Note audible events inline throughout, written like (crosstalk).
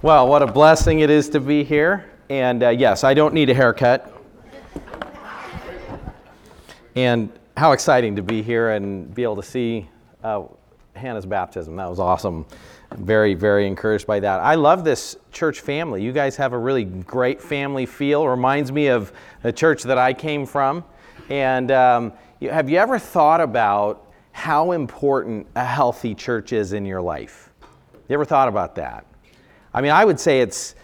Well, what a blessing it is to be here. And uh, yes, I don't need a haircut. And how exciting to be here and be able to see uh, Hannah's baptism. That was awesome. Very, very encouraged by that. I love this church family. You guys have a really great family feel. Reminds me of the church that I came from. And um, have you ever thought about how important a healthy church is in your life? You ever thought about that? I mean, I would say it's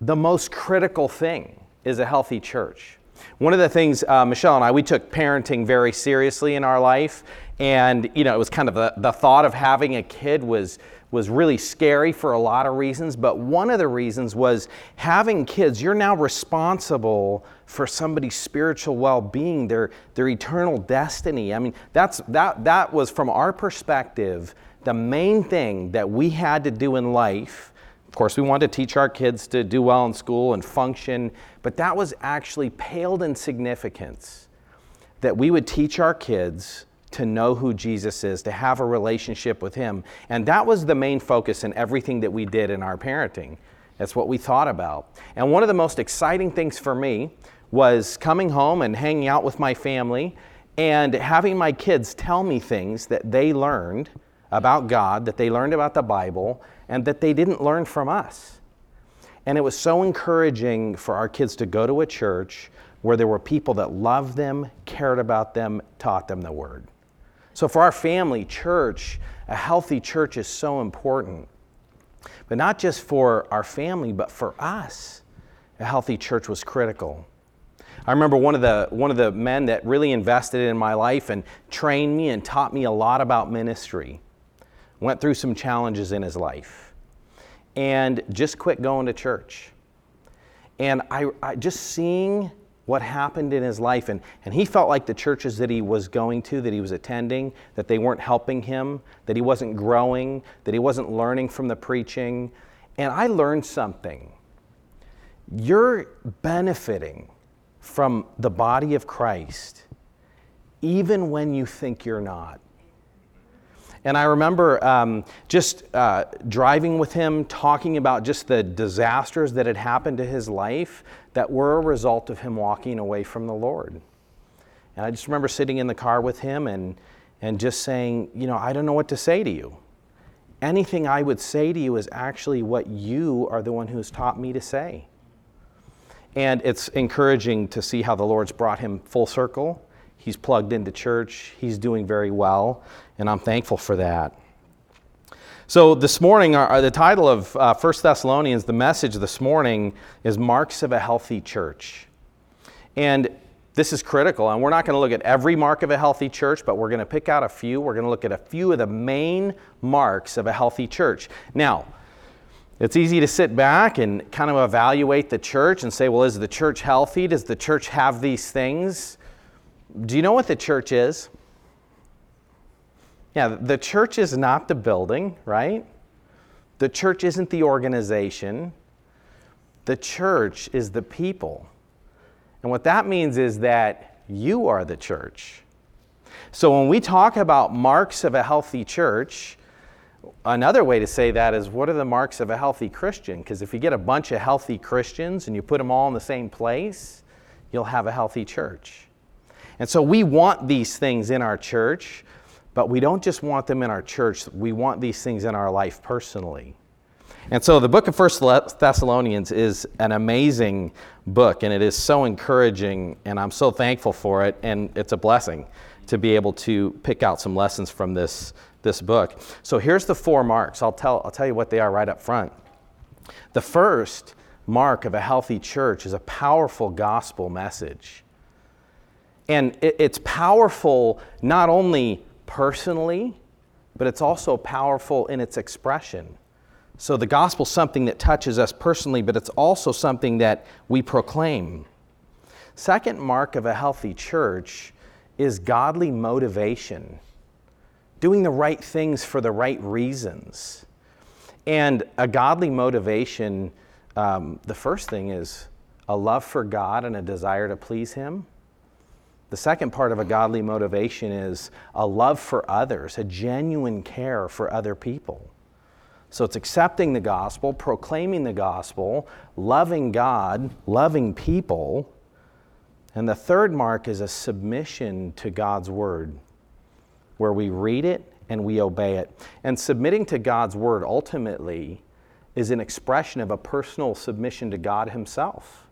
the most critical thing is a healthy church. One of the things, uh, Michelle and I, we took parenting very seriously in our life. And, you know, it was kind of the, the thought of having a kid was, was really scary for a lot of reasons. But one of the reasons was having kids, you're now responsible for somebody's spiritual well being, their, their eternal destiny. I mean, that's, that, that was from our perspective the main thing that we had to do in life of course, we wanted to teach our kids to do well in school and function, but that was actually paled in significance that we would teach our kids to know who Jesus is, to have a relationship with Him. And that was the main focus in everything that we did in our parenting. That's what we thought about. And one of the most exciting things for me was coming home and hanging out with my family and having my kids tell me things that they learned about God, that they learned about the Bible, and that they didn't learn from us. And it was so encouraging for our kids to go to a church where there were people that loved them, cared about them, taught them the word. So for our family, church, a healthy church is so important. But not just for our family, but for us, a healthy church was critical. I remember one of the one of the men that really invested in my life and trained me and taught me a lot about ministry. Went through some challenges in his life and just quit going to church. And I, I, just seeing what happened in his life, and, and he felt like the churches that he was going to, that he was attending, that they weren't helping him, that he wasn't growing, that he wasn't learning from the preaching. And I learned something. You're benefiting from the body of Christ even when you think you're not. And I remember um, just uh, driving with him, talking about just the disasters that had happened to his life that were a result of him walking away from the Lord. And I just remember sitting in the car with him and, and just saying, You know, I don't know what to say to you. Anything I would say to you is actually what you are the one who's taught me to say. And it's encouraging to see how the Lord's brought him full circle He's plugged into church. He's doing very well, and I'm thankful for that. So, this morning, our, the title of uh, 1 Thessalonians, the message this morning is Marks of a Healthy Church. And this is critical, and we're not going to look at every mark of a healthy church, but we're going to pick out a few. We're going to look at a few of the main marks of a healthy church. Now, it's easy to sit back and kind of evaluate the church and say, well, is the church healthy? Does the church have these things? Do you know what the church is? Yeah, the church is not the building, right? The church isn't the organization. The church is the people. And what that means is that you are the church. So when we talk about marks of a healthy church, another way to say that is what are the marks of a healthy Christian? Because if you get a bunch of healthy Christians and you put them all in the same place, you'll have a healthy church. And so we want these things in our church, but we don't just want them in our church, we want these things in our life personally. And so the book of First Thessalonians is an amazing book, and it is so encouraging, and I'm so thankful for it, and it's a blessing to be able to pick out some lessons from this, this book. So here's the four marks. I'll tell, I'll tell you what they are right up front. The first mark of a healthy church is a powerful gospel message. And it, it's powerful not only personally, but it's also powerful in its expression. So the gospel's something that touches us personally, but it's also something that we proclaim. Second mark of a healthy church is godly motivation, doing the right things for the right reasons. And a godly motivation, um, the first thing is a love for God and a desire to please Him. The second part of a godly motivation is a love for others, a genuine care for other people. So it's accepting the gospel, proclaiming the gospel, loving God, loving people. And the third mark is a submission to God's word, where we read it and we obey it. And submitting to God's word ultimately is an expression of a personal submission to God Himself.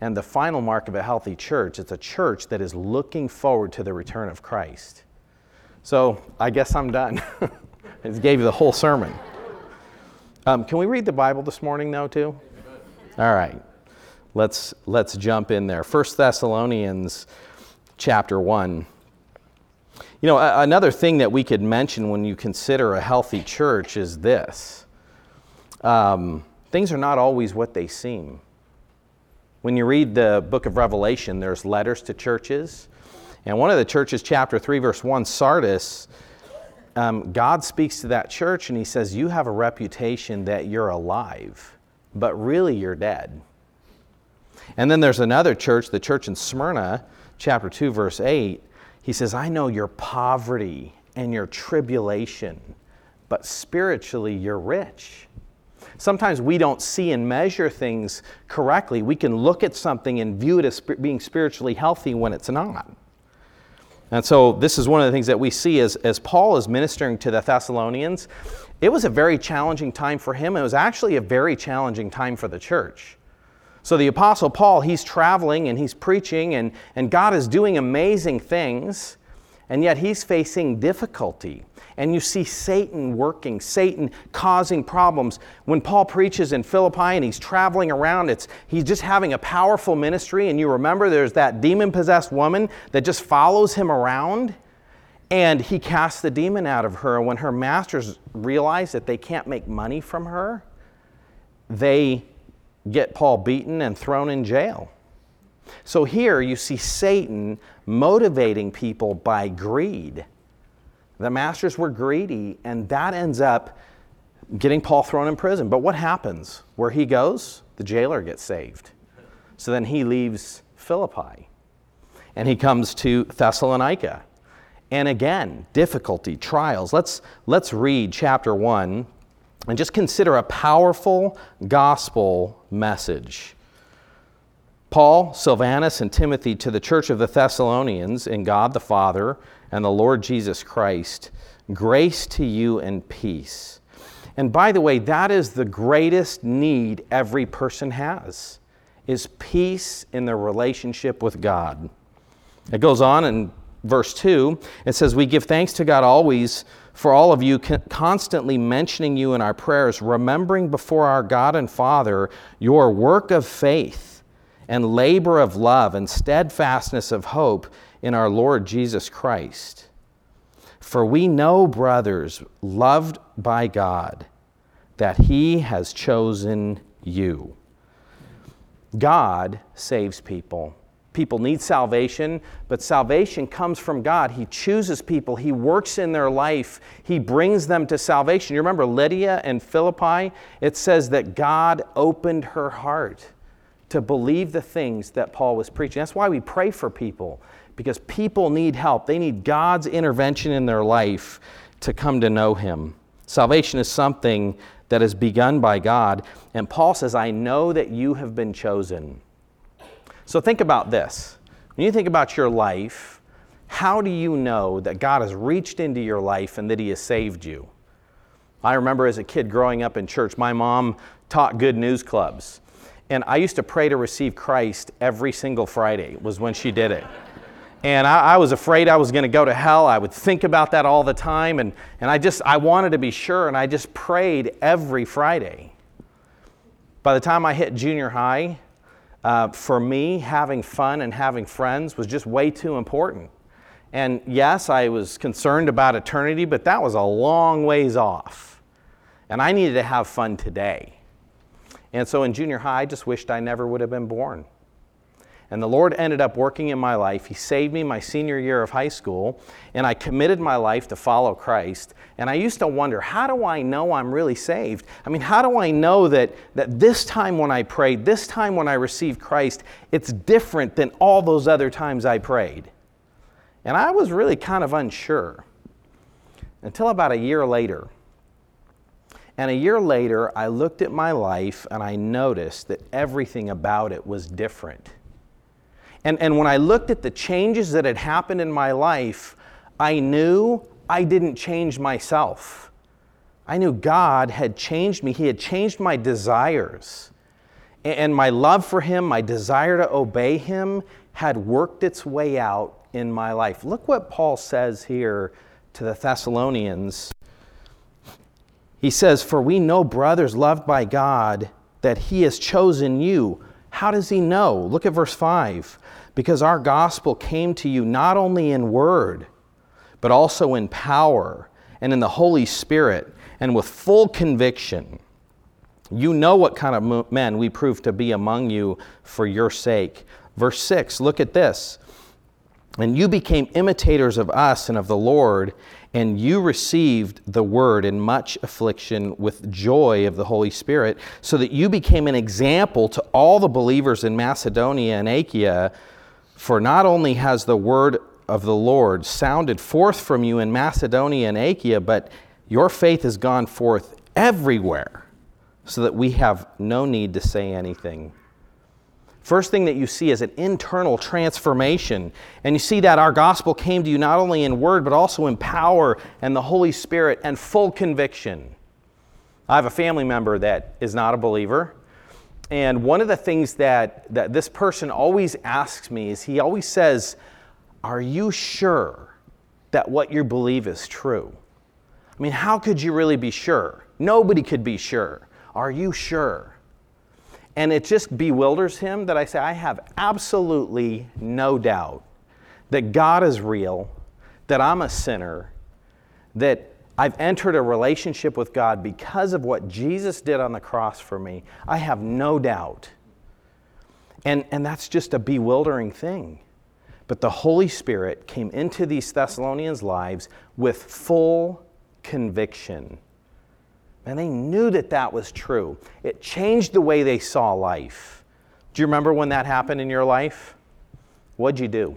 And the final mark of a healthy church, it's a church that is looking forward to the return of Christ. So I guess I'm done. (laughs) I gave you the whole sermon. Um, can we read the Bible this morning, though, too? All right. Let's, let's jump in there. 1 Thessalonians chapter 1. You know, a- another thing that we could mention when you consider a healthy church is this um, things are not always what they seem. When you read the book of Revelation, there's letters to churches. And one of the churches, chapter 3, verse 1, Sardis, um, God speaks to that church and he says, You have a reputation that you're alive, but really you're dead. And then there's another church, the church in Smyrna, chapter 2, verse 8. He says, I know your poverty and your tribulation, but spiritually you're rich. Sometimes we don't see and measure things correctly. We can look at something and view it as being spiritually healthy when it's not. And so, this is one of the things that we see as, as Paul is ministering to the Thessalonians. It was a very challenging time for him. It was actually a very challenging time for the church. So, the Apostle Paul, he's traveling and he's preaching, and, and God is doing amazing things, and yet he's facing difficulty and you see Satan working, Satan causing problems. When Paul preaches in Philippi and he's traveling around, it's, he's just having a powerful ministry. And you remember there's that demon possessed woman that just follows him around. And he casts the demon out of her. And when her masters realize that they can't make money from her, they get Paul beaten and thrown in jail. So here you see Satan motivating people by greed the masters were greedy, and that ends up getting Paul thrown in prison. But what happens? Where he goes, the jailer gets saved. So then he leaves Philippi and he comes to Thessalonica. And again, difficulty, trials. Let's, let's read chapter 1 and just consider a powerful gospel message. Paul, Silvanus, and Timothy to the church of the Thessalonians in God the Father and the Lord Jesus Christ, grace to you and peace. And by the way, that is the greatest need every person has is peace in their relationship with God. It goes on in verse 2. It says, We give thanks to God always for all of you, constantly mentioning you in our prayers, remembering before our God and Father your work of faith and labor of love and steadfastness of hope in our Lord Jesus Christ. For we know, brothers, loved by God, that He has chosen you. God saves people. People need salvation, but salvation comes from God. He chooses people, He works in their life, He brings them to salvation. You remember Lydia and Philippi? It says that God opened her heart to believe the things that Paul was preaching. That's why we pray for people because people need help. They need God's intervention in their life to come to know Him. Salvation is something that is begun by God. And Paul says, I know that you have been chosen. So think about this. When you think about your life, how do you know that God has reached into your life and that He has saved you? I remember as a kid growing up in church, my mom taught good news clubs. And I used to pray to receive Christ every single Friday, was when she did it and I, I, was afraid I was going to go to hell. I would think about that all the time, and, and I just I wanted to be sure, and I just prayed every Friday. By the time I hit junior high, uh, for me, having fun and having friends was just way too important. And yes, I was concerned about eternity, but that was a long ways off. And I needed to have fun today. And so in junior high, I just wished I never would have been born. And the Lord ended up working in my life. He saved me my senior year of high school, and I committed my life to follow Christ. And I used to wonder, how do I know I'm really saved? I mean, how do I know that, that this time when I prayed, this time when I received Christ, it's different than all those other times I prayed? And I was really kind of unsure until about a year later. And a year later, I looked at my life and I noticed that everything about it was different. And, and when I looked at the changes that had happened in my life, I knew I didn't change myself. I knew God had changed me, He had changed my desires. And my love for Him, my desire to obey Him, had worked its way out in my life. Look what Paul says here to the Thessalonians. He says, For we know, brothers loved by God, that He has chosen you. How does He know? Look at verse 5. Because our gospel came to you not only in word, but also in power and in the Holy Spirit and with full conviction. You know what kind of men we prove to be among you for your sake. Verse 6, look at this. And you became imitators of us and of the Lord, and you received the word in much affliction with joy of the Holy Spirit, so that you became an example to all the believers in Macedonia and Achaia. For not only has the word of the Lord sounded forth from you in Macedonia and Achaia, but your faith has gone forth everywhere, so that we have no need to say anything. First thing that you see is an internal transformation. And you see that our gospel came to you not only in word, but also in power and the Holy Spirit and full conviction. I have a family member that is not a believer. And one of the things that, that this person always asks me is he always says, Are you sure that what you believe is true? I mean, how could you really be sure? Nobody could be sure. Are you sure? And it just bewilders him that I say, I have absolutely no doubt that God is real, that I'm a sinner, that I've entered a relationship with God because of what Jesus did on the cross for me. I have no doubt. And, and that's just a bewildering thing. But the Holy Spirit came into these Thessalonians' lives with full conviction. And they knew that that was true. It changed the way they saw life. Do you remember when that happened in your life? What'd you do?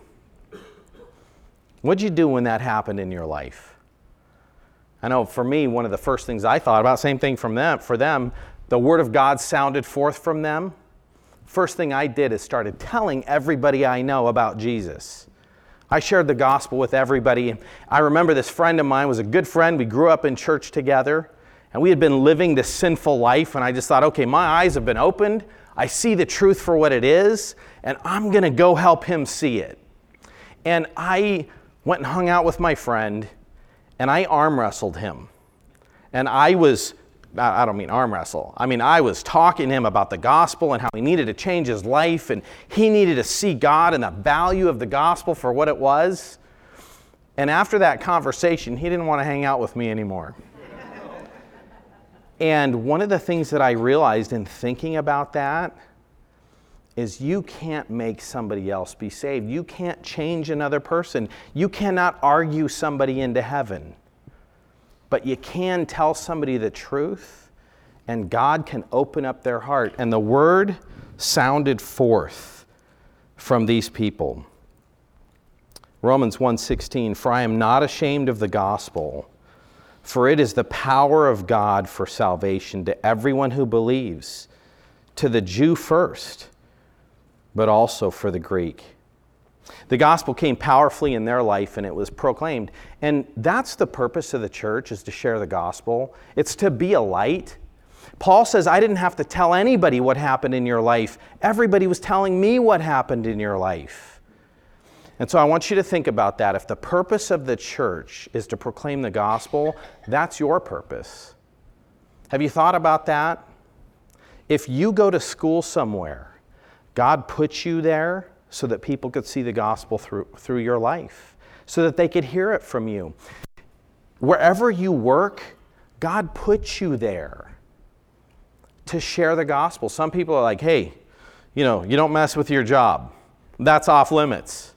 What'd you do when that happened in your life? I know for me, one of the first things I thought about, same thing from them, for them, the word of God sounded forth from them. First thing I did is started telling everybody I know about Jesus. I shared the gospel with everybody. I remember this friend of mine was a good friend. We grew up in church together. And we had been living this sinful life, and I just thought, okay, my eyes have been opened. I see the truth for what it is, and I'm going to go help him see it. And I went and hung out with my friend, and I arm wrestled him. And I was, I don't mean arm wrestle, I mean, I was talking to him about the gospel and how he needed to change his life, and he needed to see God and the value of the gospel for what it was. And after that conversation, he didn't want to hang out with me anymore. And one of the things that I realized in thinking about that is you can't make somebody else be saved. You can't change another person. You cannot argue somebody into heaven. But you can tell somebody the truth, and God can open up their heart. And the word sounded forth from these people. Romans 1:16 For I am not ashamed of the gospel for it is the power of God for salvation to everyone who believes, to the Jew first, but also for the Greek. The gospel came powerfully in their life and it was proclaimed. And that's the purpose of the church is to share the gospel. It's to be a light. Paul says, I didn't have to tell anybody what happened in your life. Everybody was telling me what happened in your life. And so I want you to think about that. If the purpose of the church is to proclaim the gospel, that's your purpose. Have you thought about that? If you go to school somewhere, God put you there so that people could see the gospel through, through your life, so that they could hear it from you. Wherever you work, God put you there to share the gospel. Some people are like, hey, you know, you don't mess with your job. That's off limits.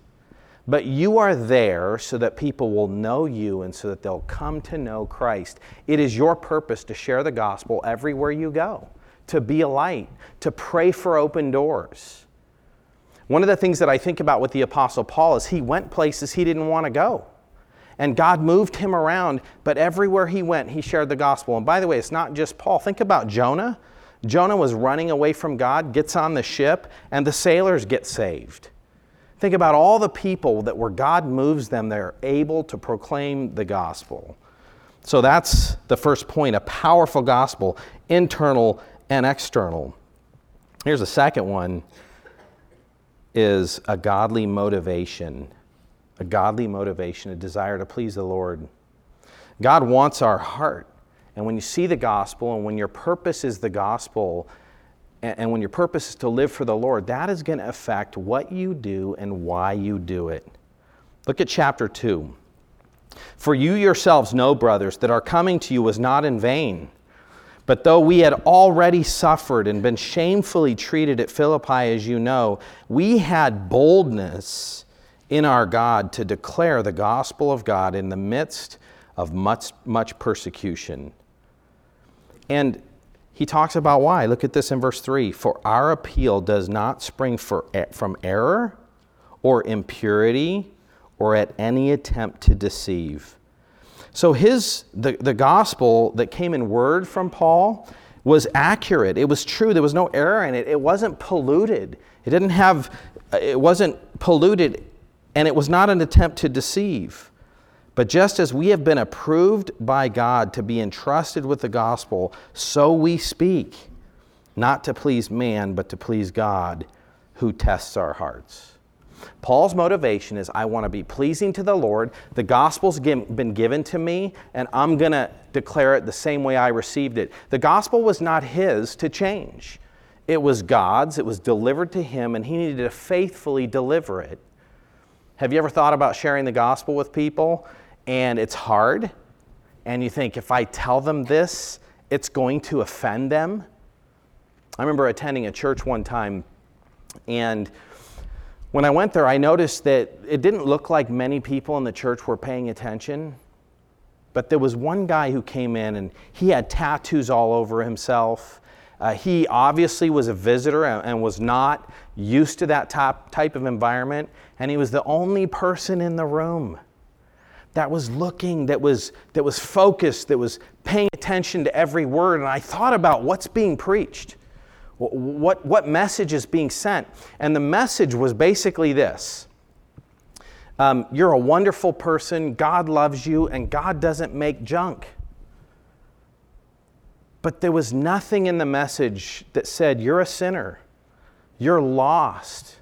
But you are there so that people will know you and so that they'll come to know Christ. It is your purpose to share the gospel everywhere you go, to be a light, to pray for open doors. One of the things that I think about with the Apostle Paul is he went places he didn't want to go. And God moved him around, but everywhere he went, he shared the gospel. And by the way, it's not just Paul. Think about Jonah. Jonah was running away from God, gets on the ship, and the sailors get saved. Think about all the people that where God moves them, they're able to proclaim the gospel. So that's the first point a powerful gospel, internal and external. Here's the second one is a godly motivation. A godly motivation, a desire to please the Lord. God wants our heart. And when you see the gospel and when your purpose is the gospel, and, when your purpose is to live for the Lord, that is going to affect what you do and why you do it. Look at chapter 2. For you yourselves know, brothers, that our coming to you was not in vain. But though we had already suffered and been shamefully treated at Philippi, as you know, we had boldness in our God to declare the gospel of God in the midst of much, much persecution. And he talks about why. Look at this in verse 3 For our appeal does not spring for, from error or impurity or at any attempt to deceive. So his the, the gospel that came in word from Paul was accurate. It was true. There was no error in it. It wasn't polluted. It didn't have it wasn't polluted and it was not an attempt to deceive. But just as we have been approved by God to be entrusted with the gospel, so we speak, not to please man, but to please God who tests our hearts. Paul's motivation is I want to be pleasing to the Lord. The gospel's been given to me, and I'm going to declare it the same way I received it. The gospel was not his to change, it was God's. It was delivered to him, and he needed to faithfully deliver it. Have you ever thought about sharing the gospel with people and it's hard? And you think, if I tell them this, it's going to offend them? I remember attending a church one time, and when I went there, I noticed that it didn't look like many people in the church were paying attention. But there was one guy who came in and he had tattoos all over himself. Uh, he obviously was a visitor and, and was not used to that top, type of environment. And he was the only person in the room that was looking, that was, that was focused, that was paying attention to every word. And I thought about what's being preached. What, what message is being sent? And the message was basically this um, You're a wonderful person, God loves you, and God doesn't make junk. But there was nothing in the message that said, You're a sinner, you're lost,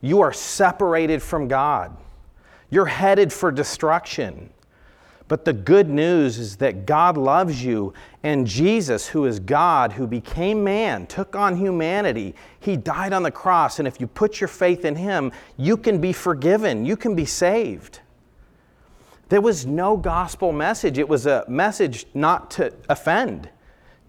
you are separated from God, you're headed for destruction. But the good news is that God loves you, and Jesus, who is God, who became man, took on humanity. He died on the cross, and if you put your faith in Him, you can be forgiven, you can be saved. There was no gospel message. It was a message not to offend,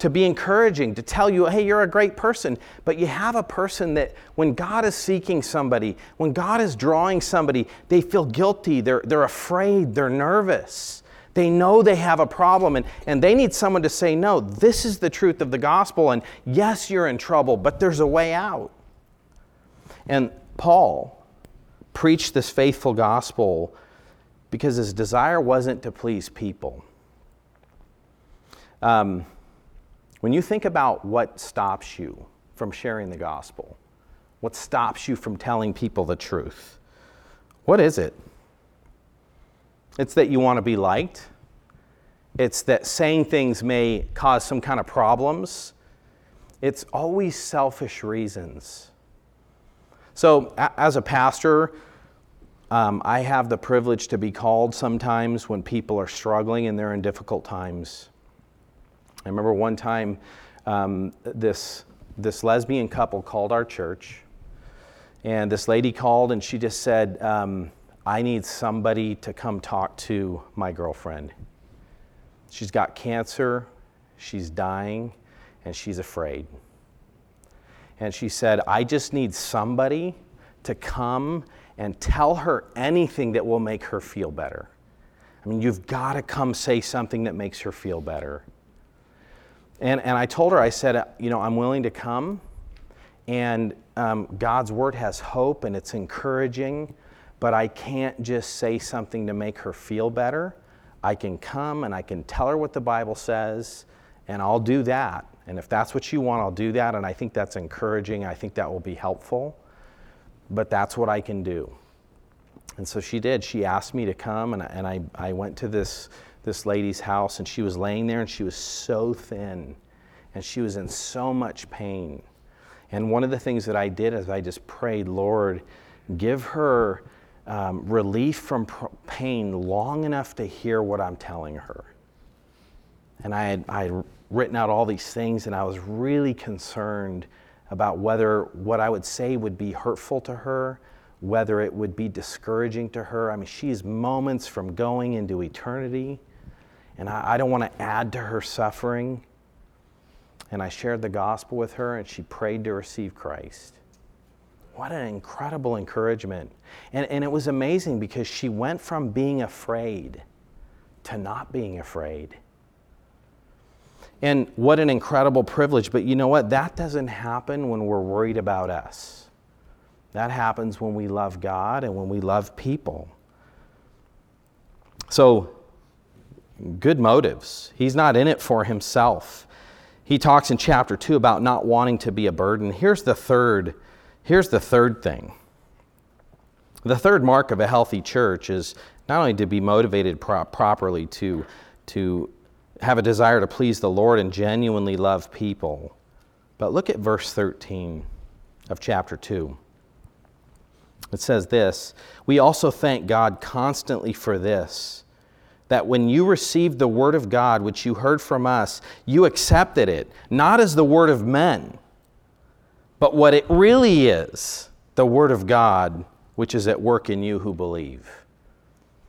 to be encouraging, to tell you, hey, you're a great person. But you have a person that when God is seeking somebody, when God is drawing somebody, they feel guilty, they're, they're afraid, they're nervous. They know they have a problem and, and they need someone to say, no, this is the truth of the gospel. And yes, you're in trouble, but there's a way out. And Paul preached this faithful gospel because his desire wasn't to please people. Um, when you think about what stops you from sharing the gospel, what stops you from telling people the truth, what is it? It's that you want to be liked. It's that saying things may cause some kind of problems. It's always selfish reasons. So, as a pastor, um, I have the privilege to be called sometimes when people are struggling and they're in difficult times. I remember one time um, this, this lesbian couple called our church, and this lady called and she just said, um, I need somebody to come talk to my girlfriend. She's got cancer, she's dying, and she's afraid. And she said, I just need somebody to come and tell her anything that will make her feel better. I mean, you've got to come say something that makes her feel better. And, and I told her, I said, you know, I'm willing to come. And um, God's word has hope and it's encouraging but I can't just say something to make her feel better. I can come and I can tell her what the Bible says, and I'll do that. And if that's what you want, I'll do that. And I think that's encouraging. I think that will be helpful. But that's what I can do. And so she did. She asked me to come, and, and I, I went to this, this lady's house, and she was laying there, and she was so thin, and she was in so much pain. And one of the things that I did is I just prayed, Lord, give her um, relief from pain long enough to hear what I'm telling her. And I had, I had written out all these things, and I was really concerned about whether what I would say would be hurtful to her, whether it would be discouraging to her. I mean, she's moments from going into eternity, and I, I don't want to add to her suffering. And I shared the gospel with her, and she prayed to receive Christ. What an incredible encouragement. And, and it was amazing because she went from being afraid to not being afraid. And what an incredible privilege. But you know what? That doesn't happen when we're worried about us. That happens when we love God and when we love people. So, good motives. He's not in it for himself. He talks in chapter 2 about not wanting to be a burden. Here's the third Here's the third thing. The third mark of a healthy church is not only to be motivated pro- properly to, to have a desire to please the Lord and genuinely love people, but look at verse 13 of chapter 2. It says this We also thank God constantly for this, that when you received the word of God, which you heard from us, you accepted it, not as the word of men but what it really is the Word of God, which is at work in you who believe.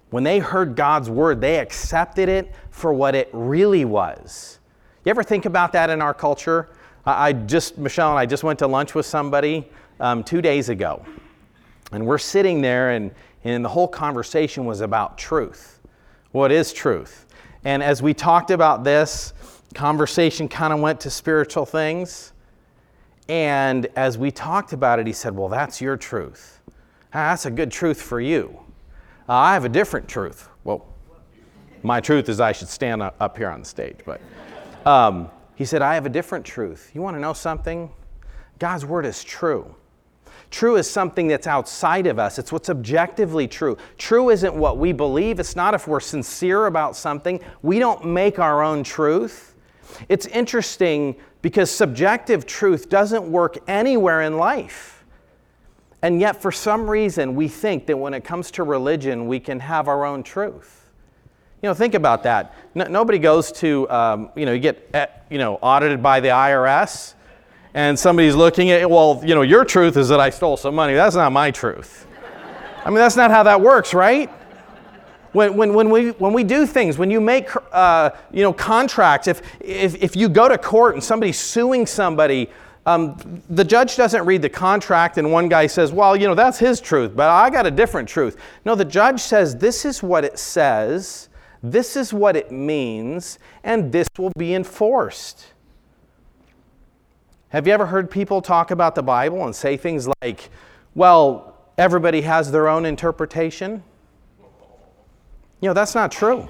When they heard God's Word, they accepted it for what it really was. You ever think about that in our culture? I just, Michelle and I just went to lunch with somebody um, two days ago. And we're sitting there, and, and the whole conversation was about truth. What is truth? And as we talked about this, conversation kind of went to spiritual things. And as we talked about it, he said, Well, that's your truth. Ah, that's a good truth for you. Uh, I have a different truth. Well, my truth is I should stand up here on the stage. But um, he said, I have a different truth. You want to know something? God's word is true. True is something that's outside of us. It's what's objectively true. True isn't what we believe. It's not if we're sincere about something. We don't make our own truth. It's interesting because subjective truth doesn't work anywhere in life. And yet, for some reason, we think that when it comes to religion, we can have our own truth. You know, think about that. No, nobody goes to, um, you know, you get, eh, you know, audited by the IRS, and somebody's looking at, well, you know, your truth is that I stole some money. That's not my truth. I mean, that's not how that works, right? When, when, when, we, when we do things, when you make uh, you know, contracts, if, if, if you go to court and somebody's suing somebody, um, the judge doesn't read the contract and one guy says, well, you know, that's his truth, but I got a different truth. No, the judge says, this is what it says, this is what it means, and this will be enforced. Have you ever heard people talk about the Bible and say things like, well, everybody has their own interpretation? You know, that's not true.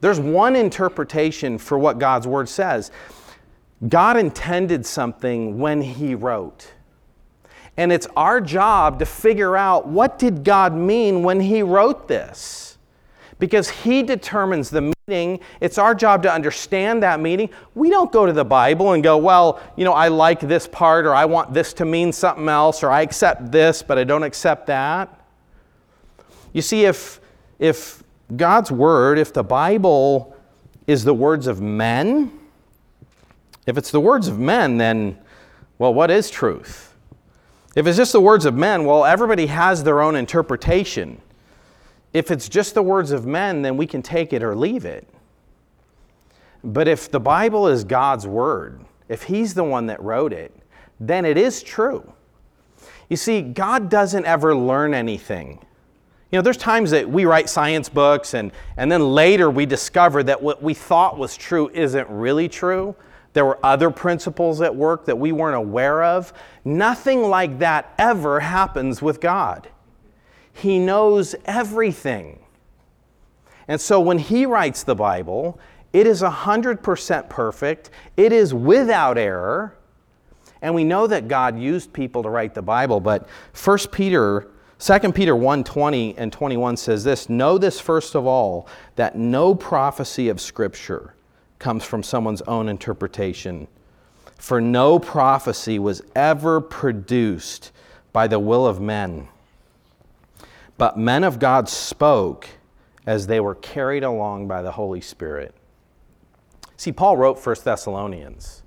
There's one interpretation for what God's word says. God intended something when he wrote. And it's our job to figure out what did God mean when he wrote this? Because he determines the meaning. It's our job to understand that meaning. We don't go to the Bible and go, well, you know, I like this part or I want this to mean something else or I accept this but I don't accept that. You see if if God's Word, if the Bible is the words of men, if it's the words of men, then, well, what is truth? If it's just the words of men, well, everybody has their own interpretation. If it's just the words of men, then we can take it or leave it. But if the Bible is God's Word, if He's the one that wrote it, then it is true. You see, God doesn't ever learn anything. You know, there's times that we write science books and, and then later we discover that what we thought was true isn't really true. There were other principles at work that we weren't aware of. Nothing like that ever happens with God. He knows everything. And so when he writes the Bible, it is 100% perfect, it is without error. And we know that God used people to write the Bible, but 1 Peter 2 Peter 1 20 and 21 says this Know this first of all, that no prophecy of Scripture comes from someone's own interpretation. For no prophecy was ever produced by the will of men, but men of God spoke as they were carried along by the Holy Spirit. See, Paul wrote 1 Thessalonians,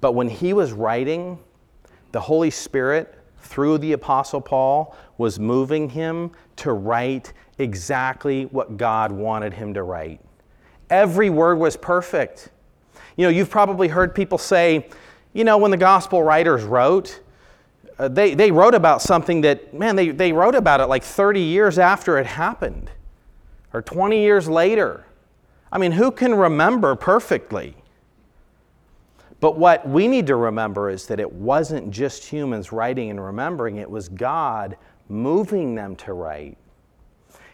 but when he was writing, the Holy Spirit, through the Apostle Paul, was moving him to write exactly what God wanted him to write. Every word was perfect. You know, you've probably heard people say, you know, when the gospel writers wrote, uh, they, they wrote about something that, man, they, they wrote about it like 30 years after it happened or 20 years later. I mean, who can remember perfectly? But what we need to remember is that it wasn't just humans writing and remembering, it was God moving them to write.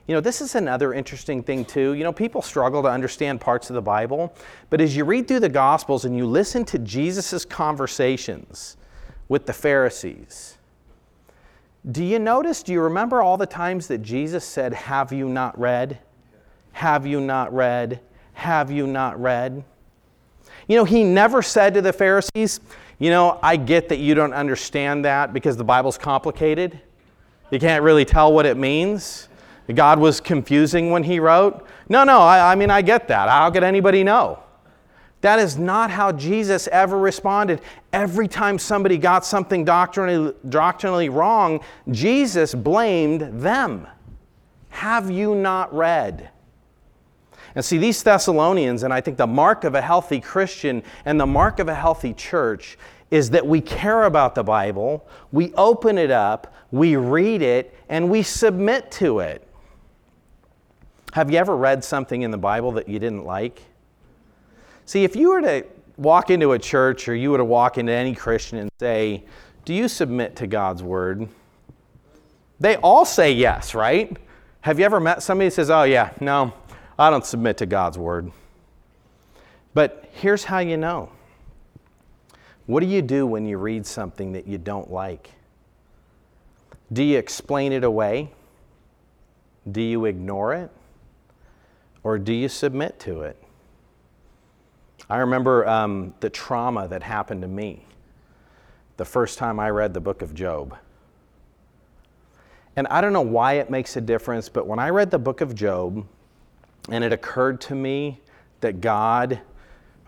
You know, this is another interesting thing, too. You know, people struggle to understand parts of the Bible, but as you read through the Gospels and you listen to Jesus' conversations with the Pharisees, do you notice, do you remember all the times that Jesus said, Have you not read? Have you not read? Have you not read? You know, he never said to the Pharisees, You know, I get that you don't understand that because the Bible's complicated. You can't really tell what it means. God was confusing when he wrote. No, no, I, I mean, I get that. How could anybody know? That is not how Jesus ever responded. Every time somebody got something doctrinally, doctrinally wrong, Jesus blamed them. Have you not read? And see, these Thessalonians, and I think the mark of a healthy Christian and the mark of a healthy church is that we care about the Bible, we open it up, we read it, and we submit to it. Have you ever read something in the Bible that you didn't like? See, if you were to walk into a church or you were to walk into any Christian and say, Do you submit to God's word? They all say yes, right? Have you ever met somebody who says, Oh, yeah, no, I don't submit to God's word? But here's how you know. What do you do when you read something that you don't like? Do you explain it away? Do you ignore it? Or do you submit to it? I remember um, the trauma that happened to me the first time I read the book of Job. And I don't know why it makes a difference, but when I read the book of Job and it occurred to me that God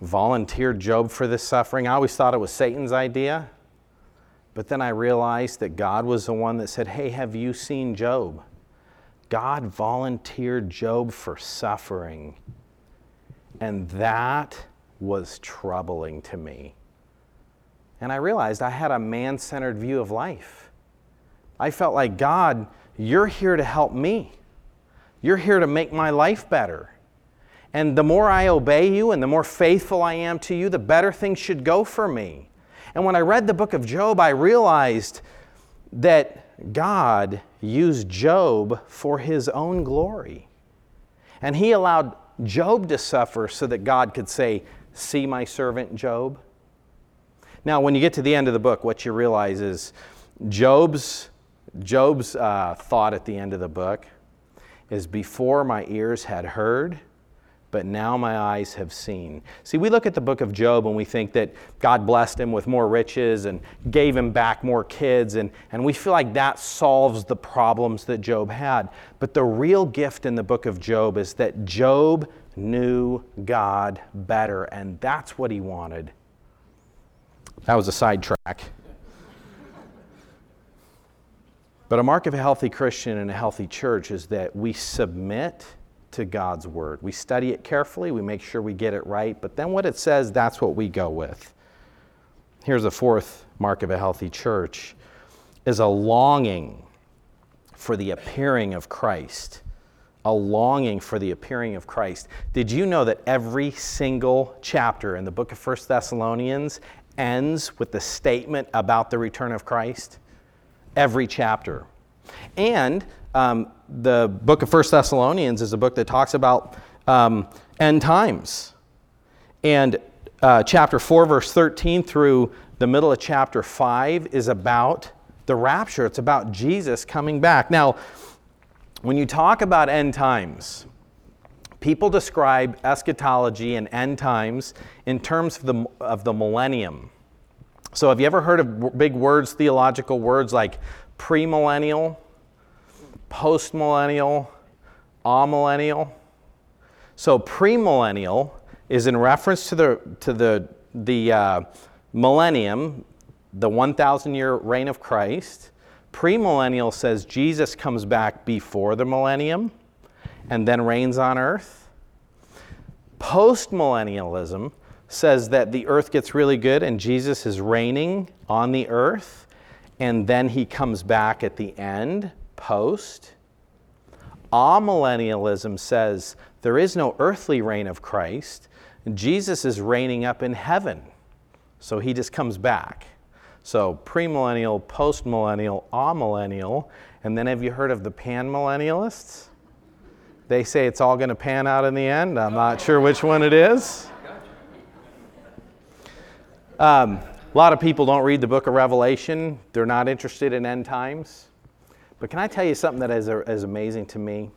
volunteered Job for this suffering, I always thought it was Satan's idea. But then I realized that God was the one that said, Hey, have you seen Job? God volunteered Job for suffering. And that was troubling to me. And I realized I had a man centered view of life. I felt like, God, you're here to help me. You're here to make my life better. And the more I obey you and the more faithful I am to you, the better things should go for me. And when I read the book of Job, I realized that God used Job for his own glory. And he allowed Job to suffer so that God could say, See my servant Job. Now, when you get to the end of the book, what you realize is Job's, Job's uh, thought at the end of the book is before my ears had heard, but now my eyes have seen. See, we look at the book of Job and we think that God blessed him with more riches and gave him back more kids, and, and we feel like that solves the problems that Job had. But the real gift in the book of Job is that Job knew God better, and that's what he wanted. That was a sidetrack. But a mark of a healthy Christian and a healthy church is that we submit to God's word. We study it carefully, we make sure we get it right, but then what it says, that's what we go with. Here's a fourth mark of a healthy church is a longing for the appearing of Christ. A longing for the appearing of Christ. Did you know that every single chapter in the book of First Thessalonians ends with the statement about the return of Christ? Every chapter. And um, the book of First Thessalonians is a book that talks about um, end times. And uh, chapter 4, verse 13 through the middle of chapter 5 is about the rapture. It's about Jesus coming back. Now, when you talk about end times, people describe eschatology and end times in terms of the, of the millennium. So, have you ever heard of big words, theological words like premillennial, postmillennial, amillennial? So, premillennial is in reference to the, to the, the uh, millennium, the 1,000 year reign of Christ. Premillennial says Jesus comes back before the millennium and then reigns on earth. Postmillennialism says that the earth gets really good and Jesus is reigning on the earth and then he comes back at the end, post. Amillennialism says there is no earthly reign of Christ. Jesus is reigning up in heaven. So he just comes back. So premillennial, postmillennial, amillennial. And then have you heard of the panmillennialists? They say it's all going to pan out in the end. I'm not sure which one it is. Um, a lot of people don't read the book of Revelation. They're not interested in end times. But can I tell you something that is, is amazing to me?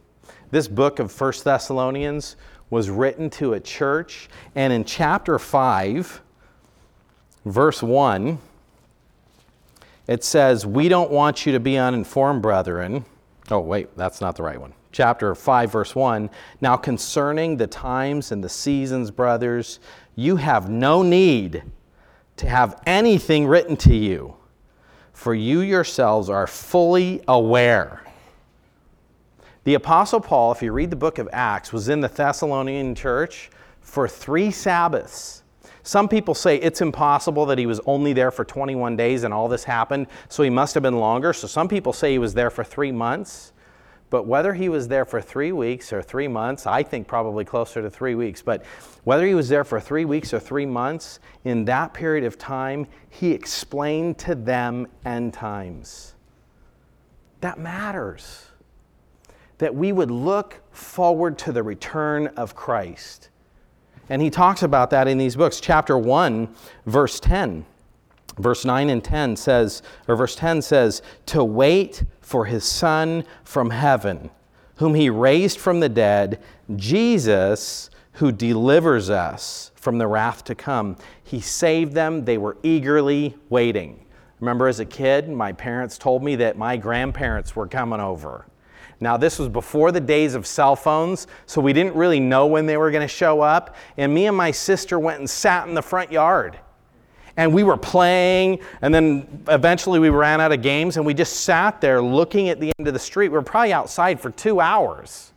This book of First Thessalonians was written to a church, and in chapter 5, verse 1, it says, We don't want you to be uninformed, brethren. Oh, wait, that's not the right one. Chapter 5, verse 1. Now, concerning the times and the seasons, brothers, you have no need to have anything written to you, for you yourselves are fully aware. The Apostle Paul, if you read the book of Acts, was in the Thessalonian church for three Sabbaths. Some people say it's impossible that he was only there for 21 days and all this happened, so he must have been longer. So some people say he was there for three months. But whether he was there for three weeks or three months, I think probably closer to three weeks, but whether he was there for three weeks or three months, in that period of time, he explained to them end times. That matters. That we would look forward to the return of Christ. And he talks about that in these books. Chapter 1, verse 10. Verse 9 and 10 says, or verse 10 says, to wait for his Son from heaven, whom he raised from the dead, Jesus, who delivers us from the wrath to come. He saved them, they were eagerly waiting. Remember, as a kid, my parents told me that my grandparents were coming over. Now, this was before the days of cell phones, so we didn't really know when they were going to show up. And me and my sister went and sat in the front yard. And we were playing, and then eventually we ran out of games, and we just sat there looking at the end of the street. We were probably outside for two hours.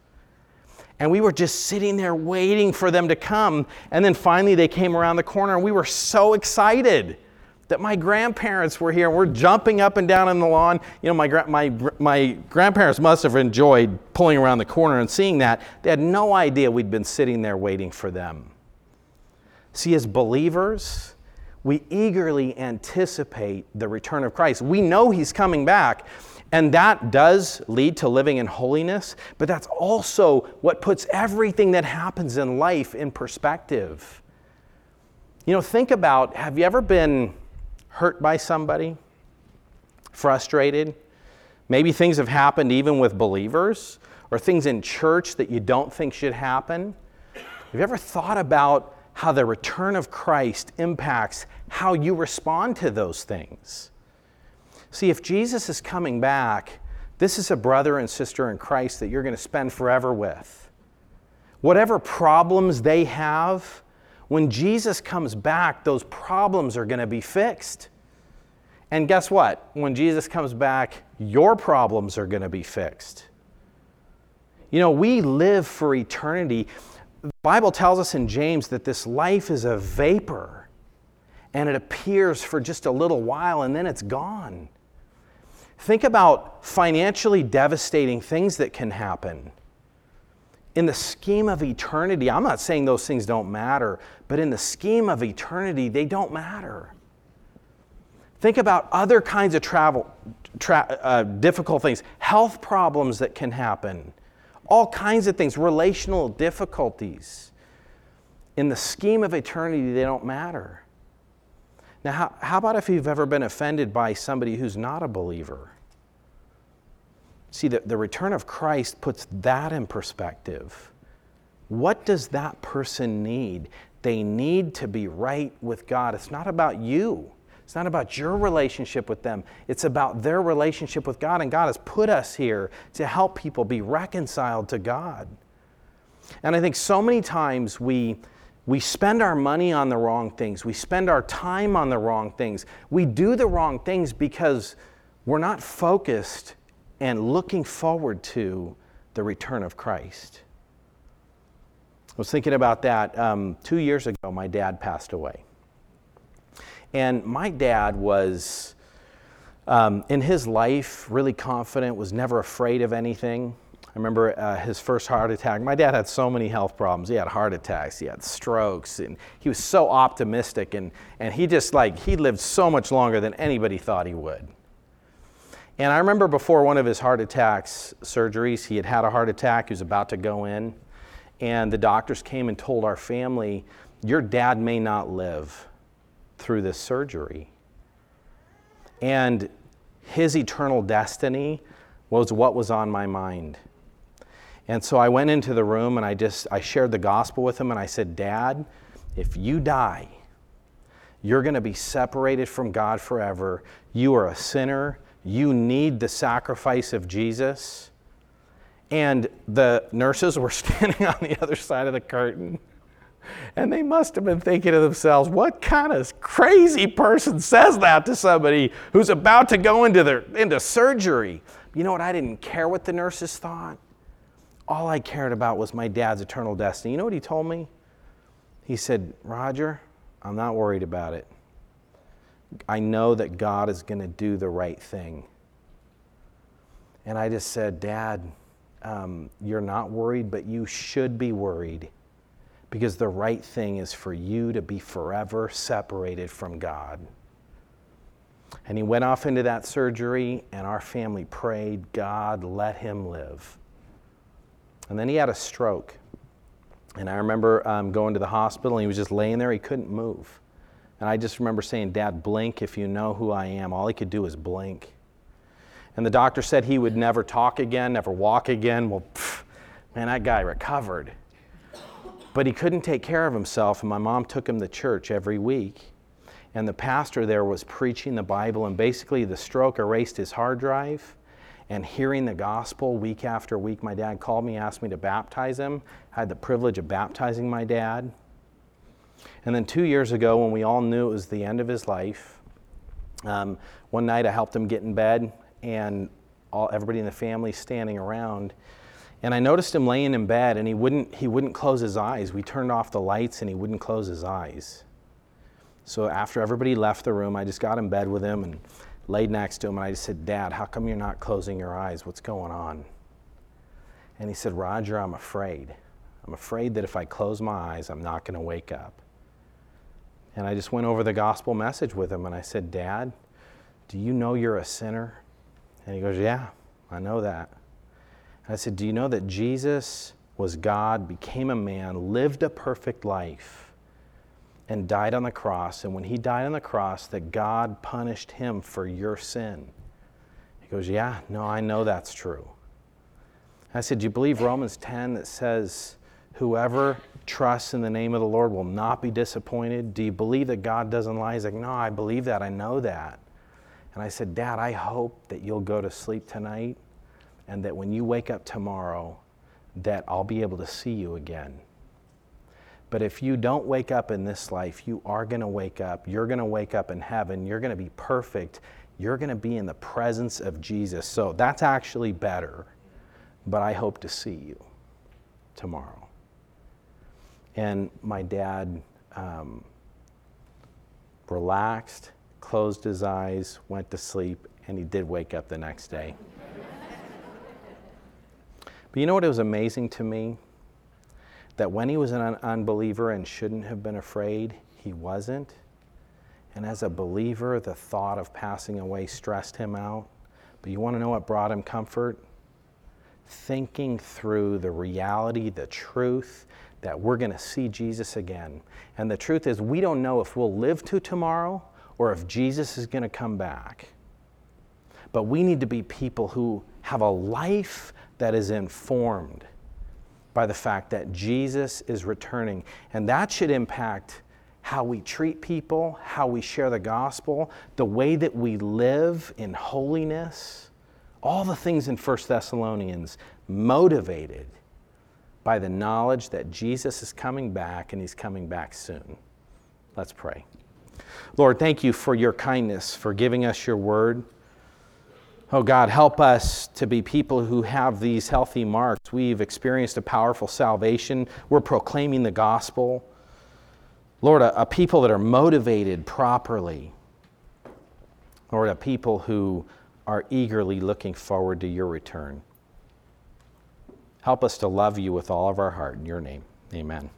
And we were just sitting there waiting for them to come. And then finally they came around the corner, and we were so excited that my grandparents were here and we're jumping up and down on the lawn. You know, my, my, my grandparents must have enjoyed pulling around the corner and seeing that. They had no idea we'd been sitting there waiting for them. See, as believers, we eagerly anticipate the return of Christ. We know He's coming back, and that does lead to living in holiness, but that's also what puts everything that happens in life in perspective. You know, think about have you ever been hurt by somebody, frustrated. Maybe things have happened even with believers or things in church that you don't think should happen. Have you ever thought about how the return of Christ impacts how you respond to those things? See, if Jesus is coming back, this is a brother and sister in Christ that you're going to spend forever with. Whatever problems they have, when Jesus comes back, those problems are going to be fixed. And guess what? When Jesus comes back, your problems are going to be fixed. You know, we live for eternity. The Bible tells us in James that this life is a vapor and it appears for just a little while and then it's gone. Think about financially devastating things that can happen in the scheme of eternity, I'm not saying those things don't matter, but in the scheme of eternity, they don't matter. Think about other kinds of travel, tra- uh, difficult things, health problems that can happen, all kinds of things, relational difficulties. In the scheme of eternity, they don't matter. Now, how, how about if you've ever been offended by somebody who's not a believer? See, the, the return of Christ puts that in perspective. What does that person need? They need to be right with God. It's not about you. It's not about your relationship with them. It's about their relationship with God. And God has put us here to help people be reconciled to God. And I think so many times we, we spend our money on the wrong things. We spend our time on the wrong things. We do the wrong things because we're not focused and looking forward to the return of Christ. I was thinking about that um, two years ago, my dad passed away. And my dad was, um, in his life, really confident, was never afraid of anything. I remember uh, his first heart attack. My dad had so many health problems. He had heart attacks, he had strokes, and he was so optimistic. And, and he just like, he lived so much longer than anybody thought he would. And I remember before one of his heart attacks surgeries, he had had a heart attack, he was about to go in. And the doctors came and told our family, Your dad may not live through this surgery. And his eternal destiny was what was on my mind. And so I went into the room and I just I shared the gospel with him and I said, "Dad, if you die, you're going to be separated from God forever. You are a sinner. You need the sacrifice of Jesus." And the nurses were (laughs) standing on the other side of the curtain. And they must have been thinking to themselves, what kind of crazy person says that to somebody who's about to go into, their, into surgery? You know what? I didn't care what the nurses thought. All I cared about was my dad's eternal destiny. You know what he told me? He said, Roger, I'm not worried about it. I know that God is going to do the right thing. And I just said, Dad, um, you're not worried, but you should be worried because the right thing is for you to be forever separated from God. And he went off into that surgery, and our family prayed, God, let him live. And then he had a stroke. And I remember um, going to the hospital, and he was just laying there. He couldn't move. And I just remember saying, Dad, blink if you know who I am. All he could do was blink. And the doctor said he would never talk again, never walk again. Well, pff, man, that guy recovered. But he couldn't take care of himself, and my mom took him to church every week. And the pastor there was preaching the Bible, and basically the stroke erased his hard drive. And hearing the gospel week after week, my dad called me, asked me to baptize him. I had the privilege of baptizing my dad. And then two years ago, when we all knew it was the end of his life, um, one night I helped him get in bed and all, everybody in the family standing around. And I noticed him laying in bed and he wouldn't, he wouldn't close his eyes. We turned off the lights and he wouldn't close his eyes. So after everybody left the room, I just got in bed with him and laid next to him and I just said, Dad, how come you're not closing your eyes? What's going on? And he said, Roger, I'm afraid. I'm afraid that if I close my eyes, I'm not going to wake up. And I just went over the gospel message with him and I said, Dad, do you know you're a sinner? And he goes, Yeah, I know that. And I said, Do you know that Jesus was God, became a man, lived a perfect life, and died on the cross? And when he died on the cross, that God punished him for your sin. He goes, Yeah, no, I know that's true. I said, Do you believe Romans 10 that says, Whoever trusts in the name of the Lord will not be disappointed? Do you believe that God doesn't lie? He's like, No, I believe that. I know that. And I said, Dad, I hope that you'll go to sleep tonight and that when you wake up tomorrow, that I'll be able to see you again. But if you don't wake up in this life, you are going to wake up. You're going to wake up in heaven. You're going to be perfect. You're going to be in the presence of Jesus. So that's actually better. But I hope to see you tomorrow. And my dad um, relaxed closed his eyes, went to sleep, and he did wake up the next day. but you know what? It was amazing to me that when he was an un- unbeliever and shouldn't have been afraid, he wasn't. And as a believer, the thought of passing away stressed him out. But you want to know what brought him comfort? Thinking through the reality, the truth that we're going to see Jesus again. And the truth is, we don't know if we'll live to tomorrow or if Jesus is going to come back. But we need to be people who have a life that is informed by the fact that Jesus is returning. And that should impact how we treat people, how we share the gospel, the way that we live in holiness, all the things in 1 Thessalonians motivated by the knowledge that Jesus is coming back and he's coming back soon. Let's pray. Lord, thank you for your kindness, for giving us your word. Oh God, help us to be people who have these healthy marks. We've experienced a powerful salvation. We're proclaiming the gospel. Lord, a, a people that are motivated properly. Lord, a people who are eagerly looking forward to your return. Help us to love you with all of our heart. In your name, amen.